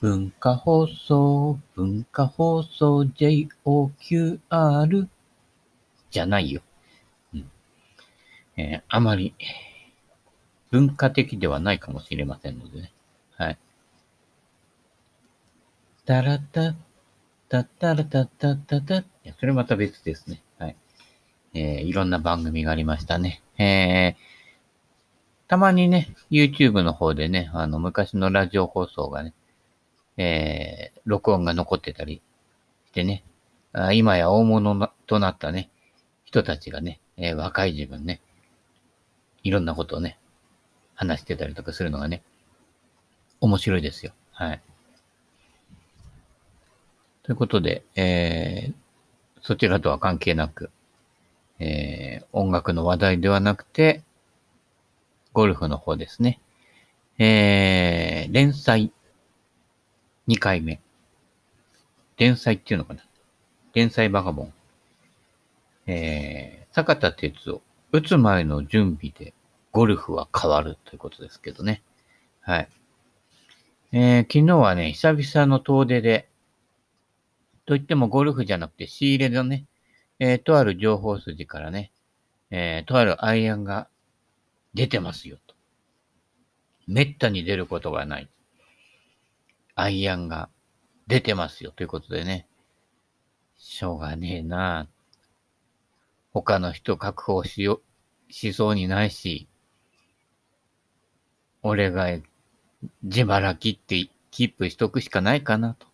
文化放送、文化放送 JOQR じゃないよ。うんえーあまり文化的ではないかもしれませんのでね。はい。タラタ、タタラタタタタ。いや、それまた別ですね。はい。えーいろんな番組がありましたね。えーたまにね、YouTube の方でね、あの、昔のラジオ放送がね、えー録音が残ってたりしてね、あ今や大物となったね、人たちがね、えー若い自分ね、いろんなことをね、話してたりとかするのがね、面白いですよ。はい。ということで、えー、そちらとは関係なく、えー、音楽の話題ではなくて、ゴルフの方ですね。えー、連載2回目。連載っていうのかな連載バカボン。えー、坂田哲夫、打つ前の準備でゴルフは変わるということですけどね。はい。えー、昨日はね、久々の遠出で、といってもゴルフじゃなくて仕入れのね、えー、とある情報筋からね、えー、とあるアイアンが出てますよと。めったに出ることがない。アイアンが出てますよということでね、しょうがねえな他の人確保しよ、しそうにないし、俺が自腹切ってキープしとくしかないかなと。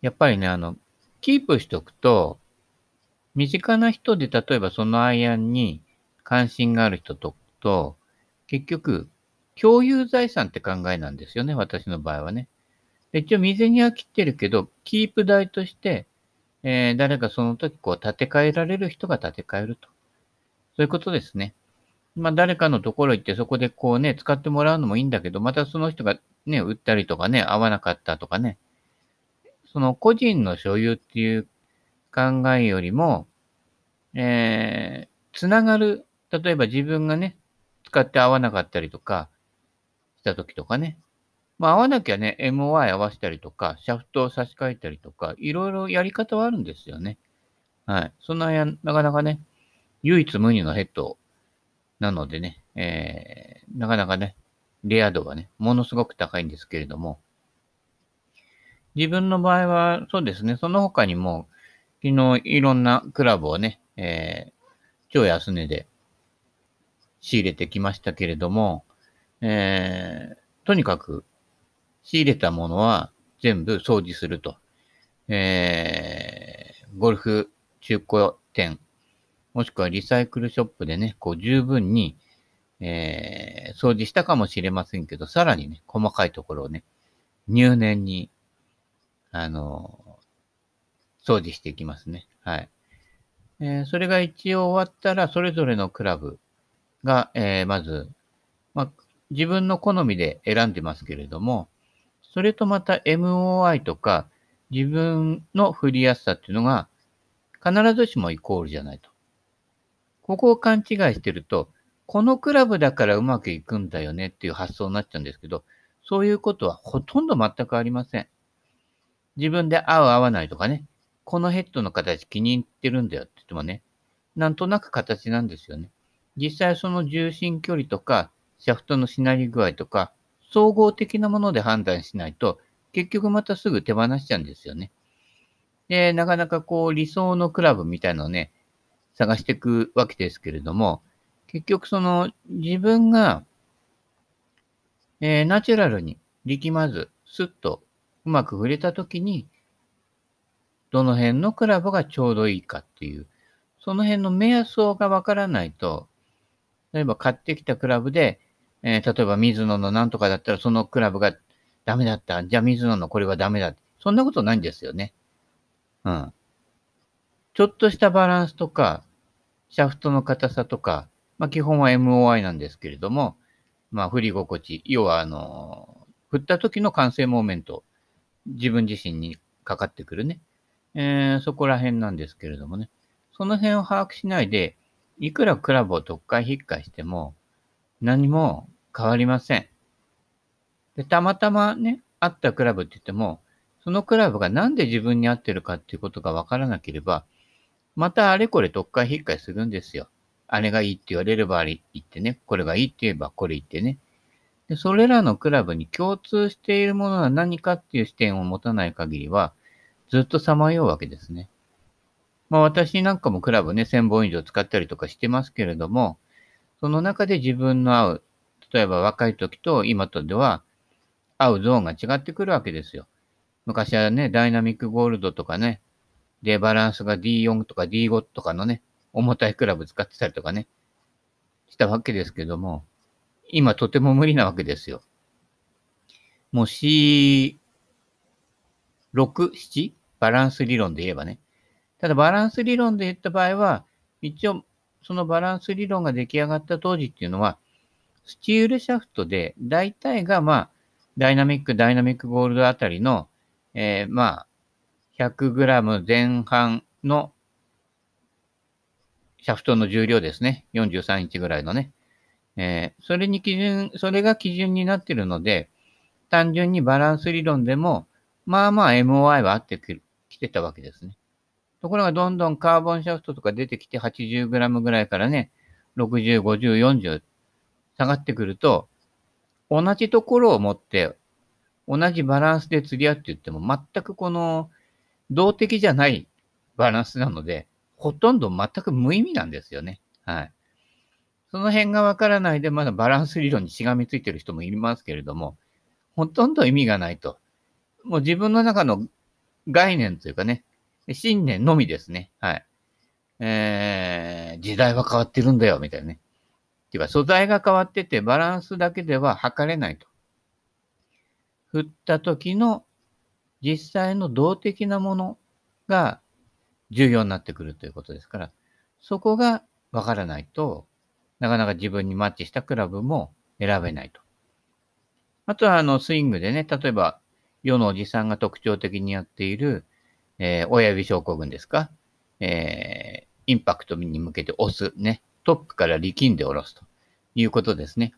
やっぱりね、あの、キープしとくと、身近な人で例えばそのアイアンに関心がある人と、と結局、共有財産って考えなんですよね、私の場合はね。一応水には切ってるけど、キープ代として、えー誰かその時こう立て替えられる人が立て替えると。そういうことですね。まあ誰かのところ行ってそこでこうね、使ってもらうのもいいんだけど、またその人がね、売ったりとかね、合わなかったとかね、その個人の所有っていう考えよりも、えー、つながる、例えば自分がね、使って合わなかったりとかした時とかね、まあ合わなきゃね、MOI 合わせたりとか、シャフトを差し替えたりとか、いろいろやり方はあるんですよね。はい。そんなや、なかなかね、唯一無二のヘッドなのでね、えー、なかなかね、レア度がね、ものすごく高いんですけれども、自分の場合は、そうですね、その他にも、昨日いろんなクラブをね、えー、超安値で仕入れてきましたけれども、えー、とにかく仕入れたものは全部掃除すると。えー、ゴルフ中古店、もしくはリサイクルショップでね、こう十分に、えー、掃除したかもしれませんけど、さらにね、細かいところをね、入念に、あの掃除していきますね。はい。えーそれが一応終わったら、それぞれのクラブが、えーまず、まあ、自分の好みで選んでますけれども、それとまた MOI とか、自分の振りやすさっていうのが、必ずしもイコールじゃないと。ここを勘違いしてると、このクラブだからうまくいくんだよねっていう発想になっちゃうんですけど、そういうことはほとんど全くありません。自分で合う合わないとかね、このヘッドの形気に入ってるんだよって言ってもね、なんとなく形なんですよね。実際その重心距離とか、シャフトのしなり具合とか、総合的なもので判断しないと、結局またすぐ手放しちゃうんですよね。で、なかなかこう理想のクラブみたいなのをね、探していくわけですけれども、結局その自分が、えーナチュラルに力まず、スッとうまく触れたときに、どの辺のクラブがちょうどいいかっていう、その辺の目安がわからないと、例えば買ってきたクラブで、えー例えば水野のなんとかだったらそのクラブがダメだった。じゃあ水野のこれはダメだ。そんなことないんですよね。うん。ちょっとしたバランスとか、シャフトの硬さとか、まあ基本は MOI なんですけれども、まあ振り心地、要はあの、振った時の完成モーメント、自分自身にかかってくるね。えーそこら辺なんですけれどもね。その辺を把握しないで、いくらクラブを特回引っかしても、何も変わりません。で、たまたまね、合ったクラブって言っても、そのクラブがなんで自分に合ってるかっていうことがわからなければ、またあれこれ特会引っかいするんですよ。あれがいいって言われればあれ言ってね、これがいいって言えばこれ言ってね。で、それらのクラブに共通しているものは何かっていう視点を持たない限りは、ずっとさまようわけですね。まあ私なんかもクラブね、1000本以上使ったりとかしてますけれども、その中で自分の合う、例えば若い時と今とでは合うゾーンが違ってくるわけですよ。昔はね、ダイナミックゴールドとかね、で、バランスが D4 とか D5 とかのね、重たいクラブ使ってたりとかね、したわけですけども、今とても無理なわけですよ。もう C6、7? バランス理論で言えばね。ただバランス理論で言った場合は、一応そのバランス理論が出来上がった当時っていうのは、スチールシャフトで大体がまあ、ダイナミック、ダイナミックゴールドあたりの、えー、まあ、100g 前半のシャフトの重量ですね。43インチぐらいのね。えー、それに基準、それが基準になっているので、単純にバランス理論でも、まあまあ MOI は合ってきてたわけですね。ところがどんどんカーボンシャフトとか出てきて 80g ぐらいからね、60、50、40下がってくると、同じところを持って同じバランスで釣り合って言っても全くこの動的じゃないバランスなので、ほとんど全く無意味なんですよね。はい。その辺がわからないで、まだバランス理論にしがみついてる人もいますけれども、ほとんど意味がないと。もう自分の中の概念というかね、信念のみですね。はい。えー、時代は変わってるんだよ、みたいなね。ていうか、素材が変わってて、バランスだけでは測れないと。振った時の実際の動的なものが重要になってくるということですから、そこがわからないと、なかなか自分にマッチしたクラブも選べないと。あとは、あの、スイングでね、例えば、世のおじさんが特徴的にやっている、えー、親指症候群ですか、えー、インパクトに向けて押す、ね、トップから力んで下ろすということですね。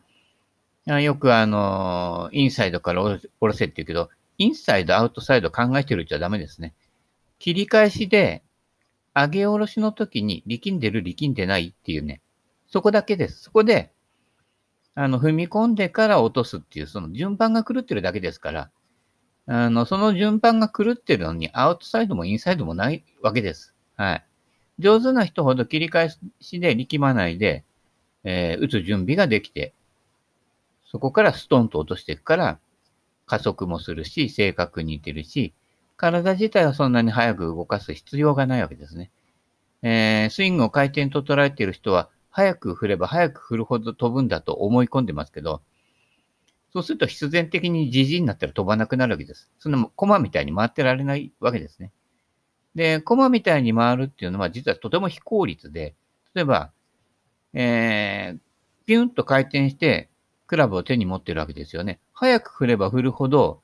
よくあの、インサイドから下ろせって言うけど、インサイド、アウトサイド考えてるうちはダメですね。切り返しで、上げ下ろしの時に力んでる、力んでないっていうね、そこだけです。そこで、あの、踏み込んでから落とすっていう、その順番が狂ってるだけですから、あの、その順番が狂ってるのに、アウトサイドもインサイドもないわけです。はい。上手な人ほど切り返しで力まないで、えー、打つ準備ができて、そこからストンと落としていくから、加速もするし、正確にいってるし、体自体はそんなに速く動かす必要がないわけですね。えー、スイングを回転と捉えている人は、早く振れば早く振るほど飛ぶんだと思い込んでますけど、そうすると必然的にじじいになったら飛ばなくなるわけです。そんなコマみたいに回ってられないわけですね。で、コマみたいに回るっていうのは実はとても非効率で、例えば、えー、ピュンと回転してクラブを手に持ってるわけですよね。早く振れば振るほど、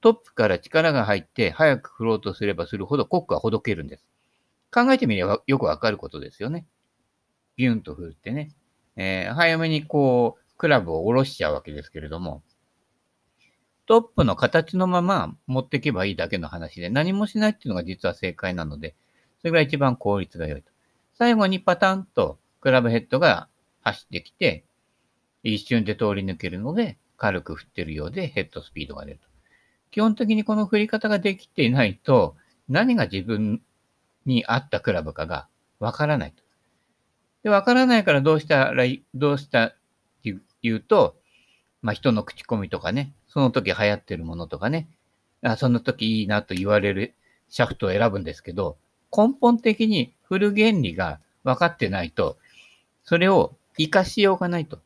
トップから力が入って早く振ろうとすればするほどコックはほどけるんです。考えてみればよくわかることですよね。ビュンと振ってね。えー、早めにこう、クラブを下ろしちゃうわけですけれども、トップの形のまま持っていけばいいだけの話で、何もしないっていうのが実は正解なので、それが一番効率が良いと。最後にパタンとクラブヘッドが走ってきて、一瞬で通り抜けるので、軽く振ってるようでヘッドスピードが出ると。基本的にこの振り方ができていないと、何が自分に合ったクラブかがわからないと。で、わからないからどうしたら、どうしたっていうと、まあ、人の口コミとかね、その時流行ってるものとかね、あその時いいなと言われるシャフトを選ぶんですけど、根本的に振る原理が分かってないと、それを活かしようがないと。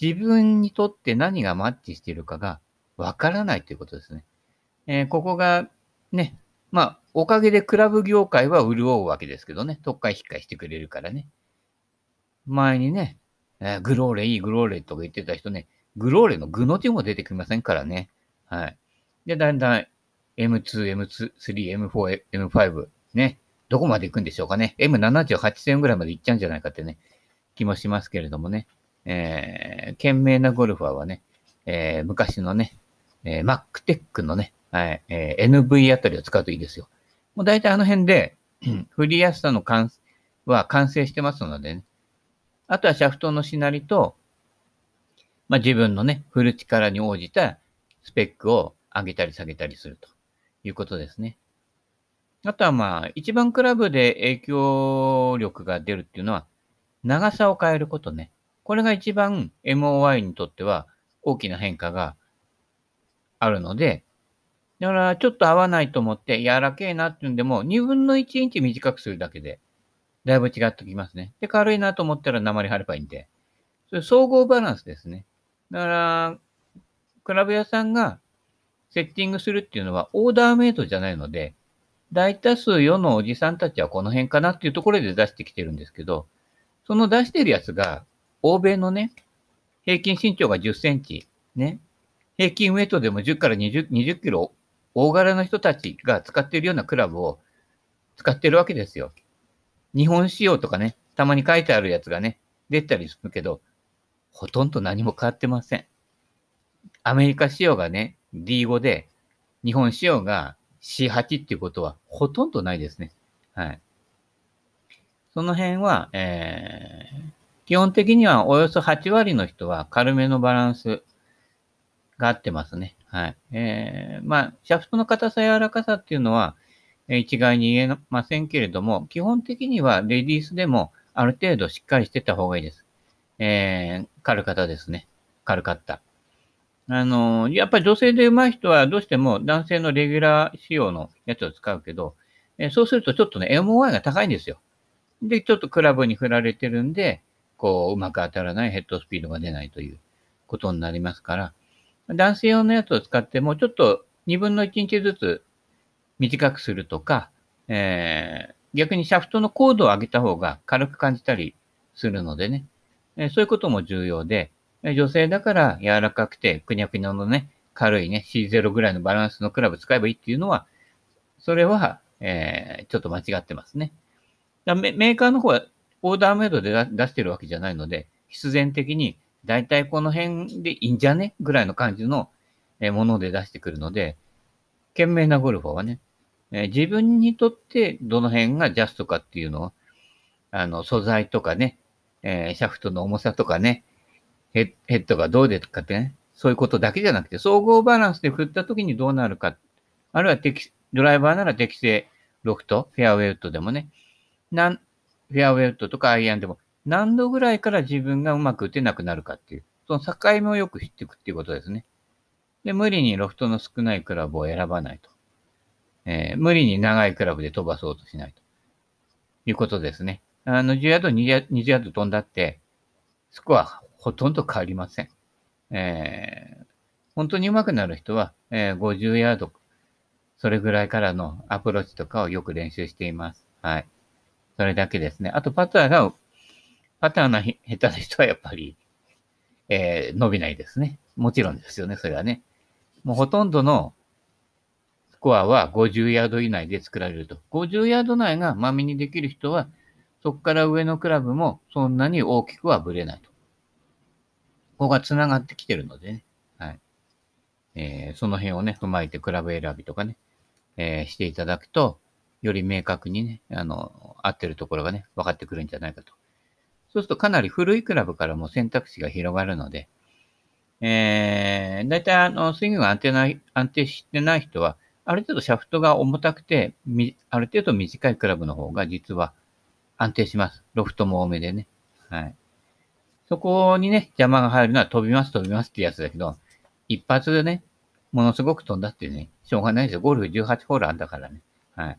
自分にとって何がマッチしているかがわからないということですね。えー、ここがね、まあ、おかげでクラブ業界は潤うわけですけどね、特会引っかいしてくれるからね。前にね、えー、グローレいいグローレとか言ってた人ね、グローレのグの字も出てきませんからね。はい。で、だんだん M2、M3、M4、M5 ね、どこまで行くんでしょうかね。M78 戦ぐらいまで行っちゃうんじゃないかってね、気もしますけれどもね。えー、賢明なゴルファーはね、えー、昔のね、えー、MacTech のね、はい、えー、NV あたりを使うといいですよ。もう大体あの辺で、振りやすさの完は完成してますのでね。あとはシャフトのしなりと、まあ、自分のね、振る力に応じたスペックを上げたり下げたりするということですね。あとはまあ、一番クラブで影響力が出るっていうのは、長さを変えることね。これが一番 MOI にとっては大きな変化があるので、だからちょっと合わないと思って柔らけえなっていうんでも、2分の1インチ短くするだけで、だいぶ違ってきますね。で、軽いなと思ったら鉛貼ればいいんで、それ総合バランスですね。だから、クラブ屋さんがセッティングするっていうのはオーダーメイドじゃないので、大多数世のおじさんたちはこの辺かなっていうところで出してきてるんですけど、その出してるやつが、欧米のね、平均身長が10センチ、ね、平均ウェイトでも10から20、20キロ大柄の人たちが使っているようなクラブを使ってるわけですよ。日本仕様とかね、たまに書いてあるやつがね、出たりするけど、ほとんど何も変わってません。アメリカ仕様がね、D5 で、日本仕様が C8 っていうことはほとんどないですね。はい。その辺は、えー、基本的にはおよそ8割の人は軽めのバランスが合ってますね。はい。えー、まあ、シャフトの硬さ柔らかさっていうのは、一概に言えませんけれども、基本的にはレディースでもある程度しっかりしてた方がいいです。えー、軽かったですね。軽かった。あの、やっぱり女性で上手い人はどうしても男性のレギュラー仕様のやつを使うけど、え、そうするとちょっとね、MOI が高いんですよ。で、ちょっとクラブに振られてるんで、こう、うまく当たらないヘッドスピードが出ないということになりますから、男性用のやつを使っても、ちょっと2分の1日ずつ短くするとか、えー、逆にシャフトの高度を上げた方が軽く感じたりするのでね、え、そういうことも重要で、女性だから柔らかくて、くにゃくにゃのね、軽いね、C0 ぐらいのバランスのクラブ使えばいいっていうのは、それは、えー、ちょっと間違ってますね。だメーカーの方はオーダーメイドで出してるわけじゃないので、必然的にだいたいこの辺でいいんじゃね？ぐらいの感じのもので出してくるので、賢明なゴルファーはね、え自分にとってどの辺がジャストかっていうのを、あの、素材とかね、えー、シャフトの重さとかね、ヘッドがどうでかってね、そういうことだけじゃなくて、総合バランスで振った時にどうなるか、あるいは適、ドライバーなら適正ロフト、フェアウェイウッドでもね、なん、フェアウェイウッドとかアイアンでも何度ぐらいから自分がうまく打てなくなるかっていう、その境目をよく知っていくっていうことですね。で、無理にロフトの少ないクラブを選ばないと。えー、無理に長いクラブで飛ばそうとしないと。いうことですね。あの、10ヤード、20ヤード飛んだって、スコアほとんど変わりません。えー、本当に上手くなる人は、えー、50ヤード、それぐらいからのアプローチとかをよく練習しています。はい。それだけですね。あと、パターがパターンが下手な人はやっぱり、えー、伸びないですね。もちろんですよね、それはね。もうほとんどのスコアは50ヤード以内で作られると。50ヤード内がまめにできる人は、そこから上のクラブもそんなに大きくはぶれないと。ここが繋がってきてるのでね。はい。えー、その辺をね、踏まえてクラブ選びとかね、えー、していただくと、より明確にね、あの、合ってるところがね、分かってくるんじゃないかとそうするとかなり古いクラブからも選択肢が広がるので、えー、だいたいあの、スイングが安定ない、安定してない人は、ある程度シャフトが重たくて、ある程度短いクラブの方が実は安定します。ロフトも多めでね。はい。そこにね、邪魔が入るのは飛びます飛びますってやつだけど、一発でね、ものすごく飛んだってね、しょうがないですよ。ゴルフ18ホールあんだからね。はい。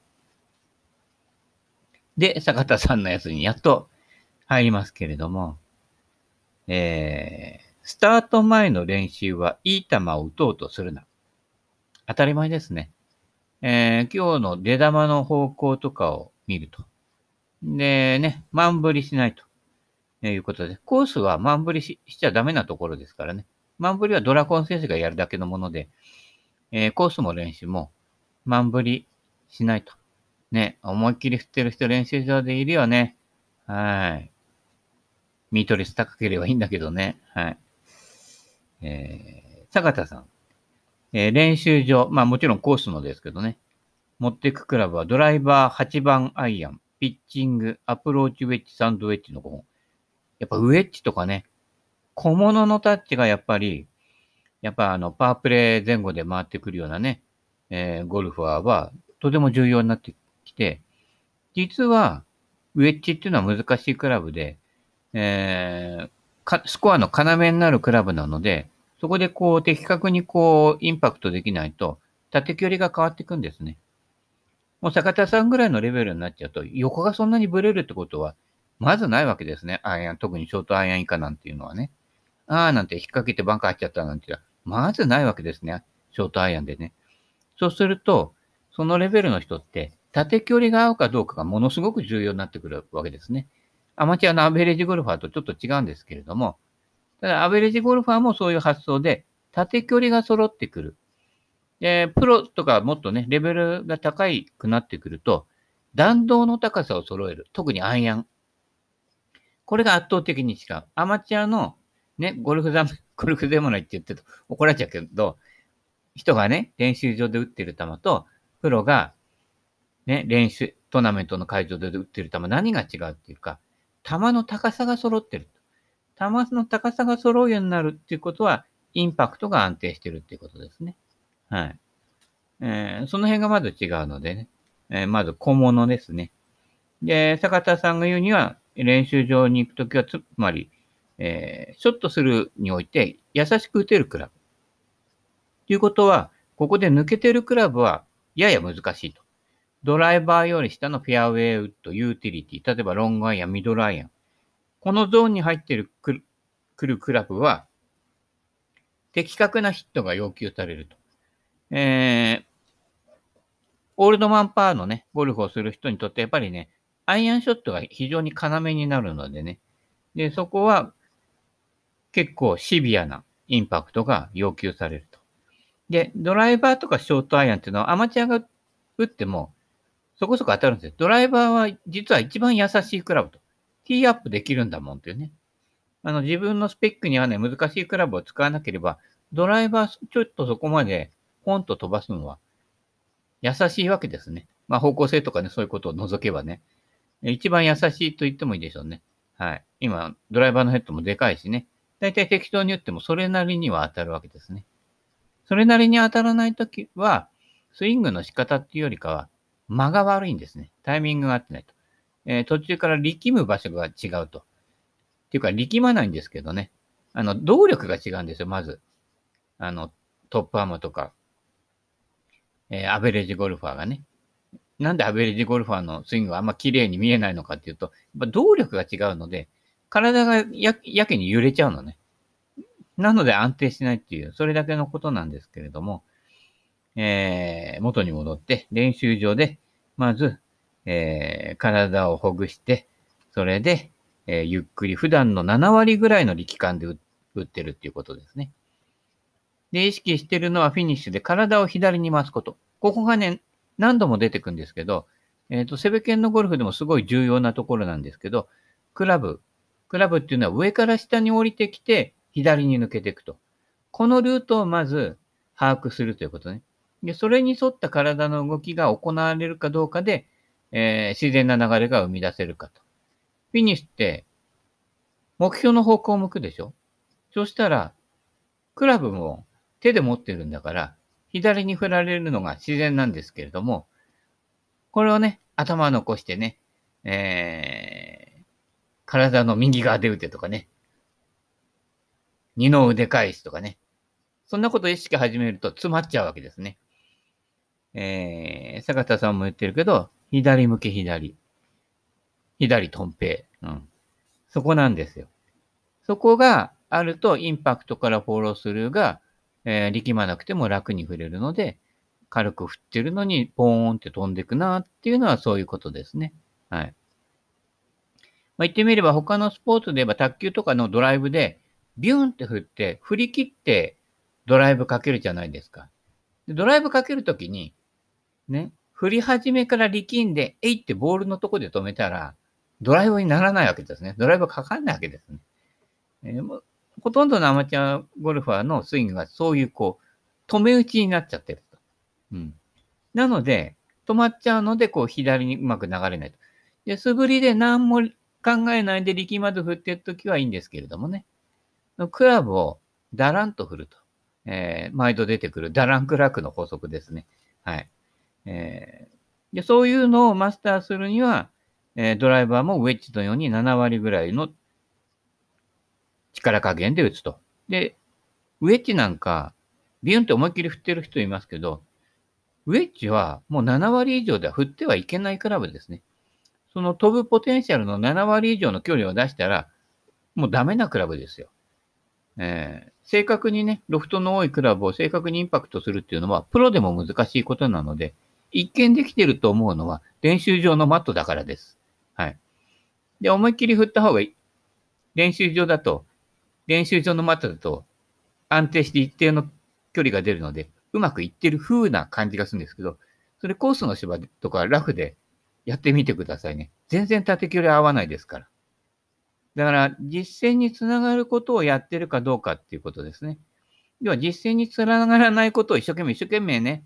で、坂田さんのやつにやっと入りますけれども、えー、スタート前の練習はいい球を打とうとするな。当たり前ですね。えー、今日の出玉の方向とかを見ると。で、ね、満振りしないと。いうことで、コースは満振りししちゃダメなところですからね。満振りはドラコン選手がやるだけのもので、えー、コースも練習も満振りしないと。ね、思いっきり振ってる人練習場でいるよね。はい。ミート率高ければいいんだけどね。はい。えー、坂田さん。えー練習場、まあもちろんコースのですけどね、持っていくクラブはドライバー8番アイアン、ピッチング、アプローチウェッジ、サンドウェッジの5本。やっぱウェッジとかね、小物のタッチがやっぱり、やっぱあの、パワープレイ前後で回ってくるようなね、えーゴルファーはとても重要になってきて、実は、ウェッジっていうのは難しいクラブで、えーかスコアの要になるクラブなので、そこでこう的確にこうインパクトできないと、縦距離が変わっていくんですね。もう坂田さんぐらいのレベルになっちゃうと、横がそんなにブレるってことは、まずないわけですね。アイアン、特にショートアイアン以下なんていうのはね。あーなんて引っ掛けてバンカー入っちゃったなんていうのは、まずないわけですね。ショートアイアンでね。そうすると、そのレベルの人って、縦距離が合うかどうかがものすごく重要になってくるわけですね。アマチュアのアベレージゴルファーとちょっと違うんですけれども、ただアベレージゴルファーもそういう発想で、縦距離が揃ってくる。で、プロとかもっとね、レベルが高いくなってくると、弾道の高さを揃える。特にアイアン。これが圧倒的に違う。アマチュアの、ね、ゴルフザ、ゴルフでもないって言ってると怒られちゃうけど、人がね、練習場で打ってる球と、プロが、ね、練習、トーナメントの会場で打ってる球、何が違うっていうか、球の高さが揃ってる。球の高さが揃うようになるっていうことは、インパクトが安定してるっていうことですね。はい。えーその辺がまず違うのでね。えーまず小物ですね。で、坂田さんが言うには、練習場に行くときは、つまり、えーショットするにおいて、優しく打てるクラブ。ということは、ここで抜けてるクラブは、やや難しいと。ドライバーより下のフェアウェイウッド、ユーティリティ、例えばロングアイアン、ミドルアイアン。このゾーンに入ってるくるくるクラブは、的確なヒットが要求されると。えー、オールドマンパーのね、ゴルフをする人にとって、やっぱりね、アイアンショットが非常に要になるのでね。で、そこは結構シビアなインパクトが要求されると。で、ドライバーとかショートアイアンっていうのはアマチュアが打ってもそこそこ当たるんですよ。ドライバーは実は一番優しいクラブと。ティーアップできるんだもんっていうね。あの自分のスペックにはね、難しいクラブを使わなければ、ドライバーちょっとそこまでポンと飛ばすのは優しいわけですね。まあ方向性とかね、そういうことを除けばね。一番優しいと言ってもいいでしょうね。はい。今、ドライバーのヘッドもでかいしね。だいたい適当に打ってもそれなりには当たるわけですね。それなりに当たらないときは、スイングの仕方っていうよりかは、間が悪いんですね。タイミングが合ってないと。えー途中から力む場所が違うと。っていうか、力まないんですけどね。あの、動力が違うんですよ、まず。あの、トップアームとか、えーアベレージゴルファーがね。なんでアベレージゴルファーのスイングがあんま綺麗に見えないのかっていうと、やっぱ動力が違うので、体がややけに揺れちゃうのね。なので安定しないっていう、それだけのことなんですけれども、えー元に戻って練習場で、まず、えー体をほぐして、それで、えーゆっくり普段の7割ぐらいの力感で打ってるっていうことですね。で、意識してるのはフィニッシュで体を左に回すこと。ここがね、何度も出てくんですけど、えっ、と、セベケンのゴルフでもすごい重要なところなんですけど、クラブ、クラブっていうのは上から下に降りてきて、左に抜けていくと。このルートをまず把握するということね。で、それに沿った体の動きが行われるかどうかで、えー自然な流れが生み出せるかと。フィニッシュって、目標の方向を向くでしょ？そしたら、クラブも手で持ってるんだから、左に振られるのが自然なんですけれども、これをね、頭残してね、えー、体の右側で打てとかね、二の腕返しとかね、そんなこと意識始めると詰まっちゃうわけですね。えー、坂田さんも言ってるけど、左向け左。左トンペイ。うん。そこなんですよ。そこがあると、インパクトからフォロースルーが、えー力まなくても楽に振れるので、軽く振ってるのに、ポーンって飛んでいくなっていうのはそういうことですね。はい。まあ、言ってみれば、他のスポーツで言えば、卓球とかのドライブで、ビューンって振って、振り切って、ドライブかけるじゃないですか。でドライブかけるときに、ね、振り始めから力んで、えいってボールのとこで止めたら、ドライブにならないわけですね。ドライブかかんないわけですね。えーほとんどのアマチュアゴルファーのスイングがそういうこう、止め打ちになっちゃってると。うん。なので、止まっちゃうので、こう、左にうまく流れないと。で、素振りで何も考えないで力まず振ってるときはいいんですけれどもね。クラブをダランと振ると。えー、毎度出てくるダランクラックの法則ですね。はい。えー、でそういうのをマスターするには、えー、ドライバーもウェッジのように7割ぐらいの力加減で打つと。で、ウェッジなんか、ビュンって思いっきり振ってる人いますけど、ウェッジはもう7割以上では振ってはいけないクラブですね。その飛ぶポテンシャルの7割以上の距離を出したら、もうダメなクラブですよ。えー、正確にね、ロフトの多いクラブを正確にインパクトするっていうのは、プロでも難しいことなので、一見できてると思うのは、練習場のマットだからです。はい。で、思いっきり振った方がいい。練習場だと、練習場のマットだと、安定して一定の距離が出るので、うまくいってる風な感じがするんですけど、それコースの芝とかラフでやってみてくださいね。全然縦距離合わないですから。だから、実践につながることをやってるかどうかっていうことですね。要は、実践につながらないことを一生懸命一生懸命ね、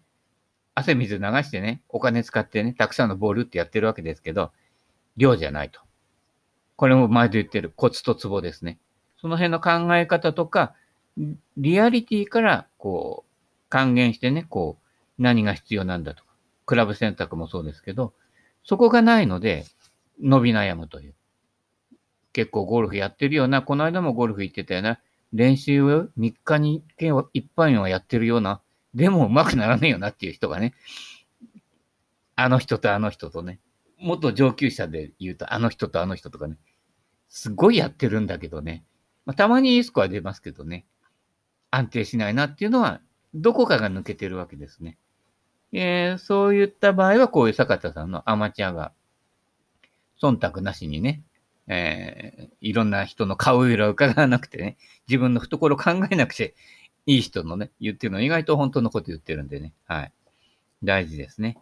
汗水流してね、お金使ってね、たくさんのボールってやってるわけですけど、量じゃないと。これも前で言ってるコツとツボですね。その辺の考え方とか、リアリティから、こう、還元してね、こう、何が必要なんだとか、クラブ選択もそうですけど、そこがないので、伸び悩むという。結構ゴルフやってるような、この間もゴルフ行ってたような、練習を3日に1回は一般はやってるような、でも上手くならねえよなっていう人がね、あの人とあの人とね、元上級者で言うとあの人とあの人とかね、すごいやってるんだけどね、まあ、たまにいいスコア出ますけどね、安定しないなっていうのは、どこかが抜けてるわけですね。えー、そういった場合は、こういう坂田さんのアマチュアが、忖度なしにね、えー、いろんな人の顔色を伺わなくてね、自分の懐を考えなくていい人のね、言ってるの意外と本当のこと言ってるんでね、はい。大事ですね。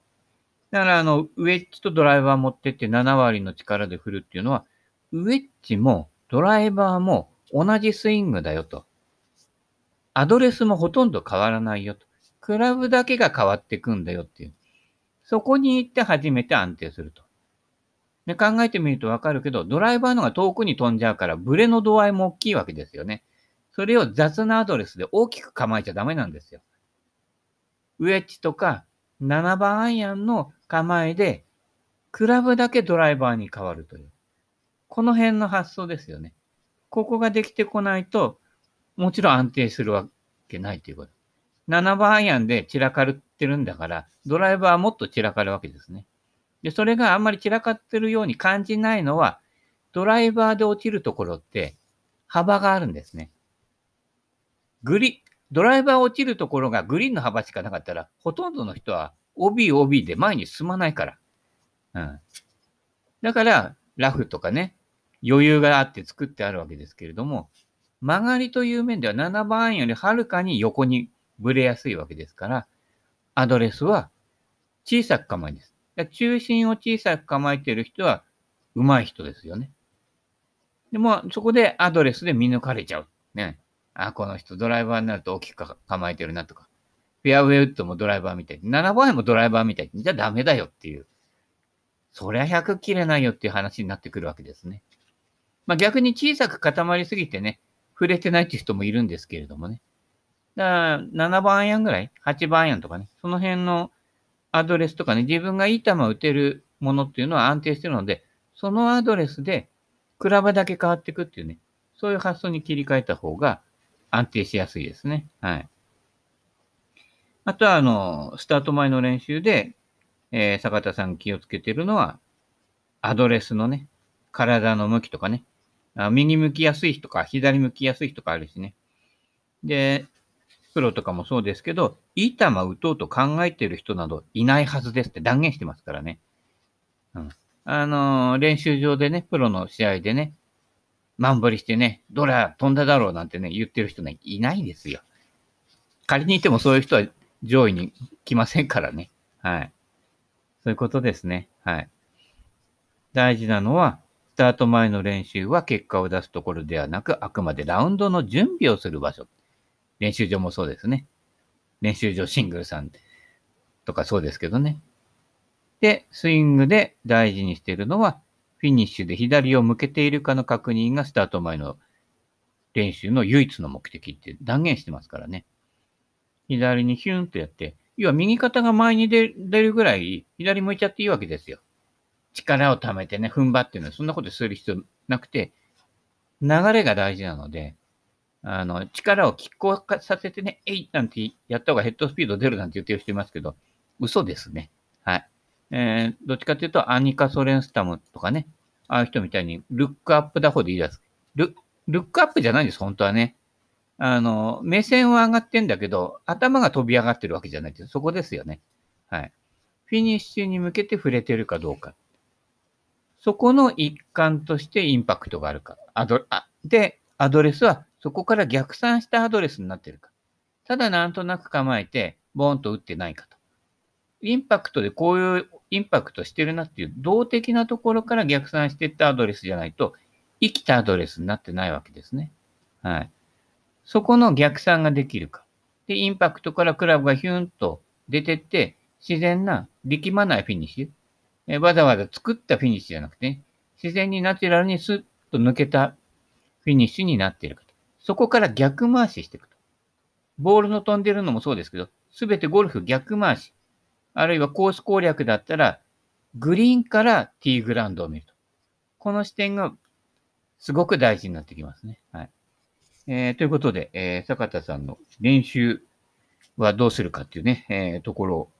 だから、あの、ウェッジとドライバー持ってって7割の力で振るっていうのは、ウェッジもドライバーも同じスイングだよと。アドレスもほとんど変わらないよと。クラブだけが変わっていくんだよっていう。そこに行って初めて安定すると。で考えてみるとわかるけど、ドライバーのが遠くに飛んじゃうから、ブレの度合いも大きいわけですよね。それを雑なアドレスで大きく構えちゃダメなんですよ。ウェッジとか7番アイアンの構えで、クラブだけドライバーに変わるという。この辺の発想ですよね。ここができてこないと、もちろん安定するわけないということ。7番アイアンで散らかってるんだから、ドライバーはもっと散らかるわけですね。で、それがあんまり散らかってるように感じないのは、ドライバーで落ちるところって幅があるんですね。グリ、ドライバー落ちるところがグリーンの幅しかなかったら、ほとんどの人は OB、OB で前に進まないから。うん。だから、ラフとかね、余裕があって作ってあるわけですけれども、曲がりという面では7番よりはるかに横にぶれやすいわけですから、アドレスは小さく構えです。中心を小さく構えている人は上手い人ですよね。でも、そこでアドレスで見抜かれちゃう。ね。あ、この人ドライバーになると大きく構えてるなとか。フェアウェイウッドもドライバーみたい。7番もドライバーみたい。じゃあダメだよっていう。そりゃ100切れないよっていう話になってくるわけですね。まあ逆に小さく固まりすぎてね、触れてないっていう人もいるんですけれどもね。だから7番アイアンぐらい ?8 番アイアンとかね。その辺のアドレスとかね、自分がいい球を打てるものっていうのは安定してるので、そのアドレスでクラブだけ変わっていくっていうね、そういう発想に切り替えた方が安定しやすいですね。はい。あとは、あの、スタート前の練習で、えー、坂田さん気をつけてるのは、アドレスのね、体の向きとかね、右向きやすい人か、左向きやすい人かあるしね。で、プロとかもそうですけど、いい球打とうと考えてる人などいないはずですって断言してますからね。うん。あのー、練習場でね、プロの試合でね、満振りしてね、どれ飛んだだろうなんてね、言ってる人ね、いないですよ。仮にいてもそういう人は上位に来ませんからね。はい。そういうことですね。はい。大事なのは、タート前の練習は結果を出すところではなく、あくまでラウンドの準備をする場所。練習場もそうですね。練習場シングルさんとかそうですけどね。で、スイングで大事にしているのは、フィニッシュで左を向けているかの確認がスタート前の練習の唯一の目的って断言してますからね。左にヒュンとやって、要は右肩が前に出るぐらい左向いちゃっていいわけですよ。力を溜めてね、踏ん張ってるのはそんなことする必要なくて、流れが大事なので、あの、力を拮抗させてね、えいなんてやった方がヘッドスピード出るなんて言ってる人いますけど、嘘ですね。はい。えー、どっちかというと、アニカ・ソレンスタムとかね、ああいう人みたいに、ルックアップ打法でいいです。ルルックアップじゃないんです、本当はね。あの、目線は上がってんだけど、頭が飛び上がってるわけじゃないです。そこですよね。はい。フィニッシュに向けて触れてるかどうか。そこの一環としてインパクトがあるか。アドあで、アドレスはそこから逆算したアドレスになってるか。ただなんとなく構えて、ボーンと打ってないかと。インパクトでこういうインパクトしてるなっていう動的なところから逆算していったアドレスじゃないと、生きたアドレスになってないわけですね。はい。そこの逆算ができるか。で、インパクトからクラブがヒュンと出てって、自然な力まないフィニッシュ。えわざわざ作ったフィニッシュじゃなくて、自然にナチュラルにスッと抜けたフィニッシュになっているかと。そこから逆回ししていくと。ボールの飛んでるのもそうですけど、すべてゴルフ逆回し。あるいはコース攻略だったら、グリーンからティーグラウンドを見ると。この視点がすごく大事になってきますね。はい。えー、ということで、えー、坂田さんの練習はどうするかっていうね、えー、ところを、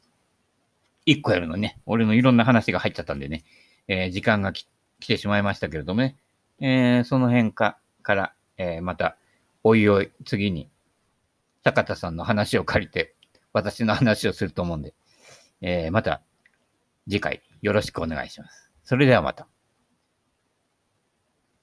一個やるのね、俺のいろんな話が入っちゃったんでね、えー、時間が来てしまいましたけれどもね、えー、その辺かから、えー、また、おいおい、次に、坂田さんの話を借りて、私の話をすると思うんで、え、また、次回よろしくお願いします。それではまた。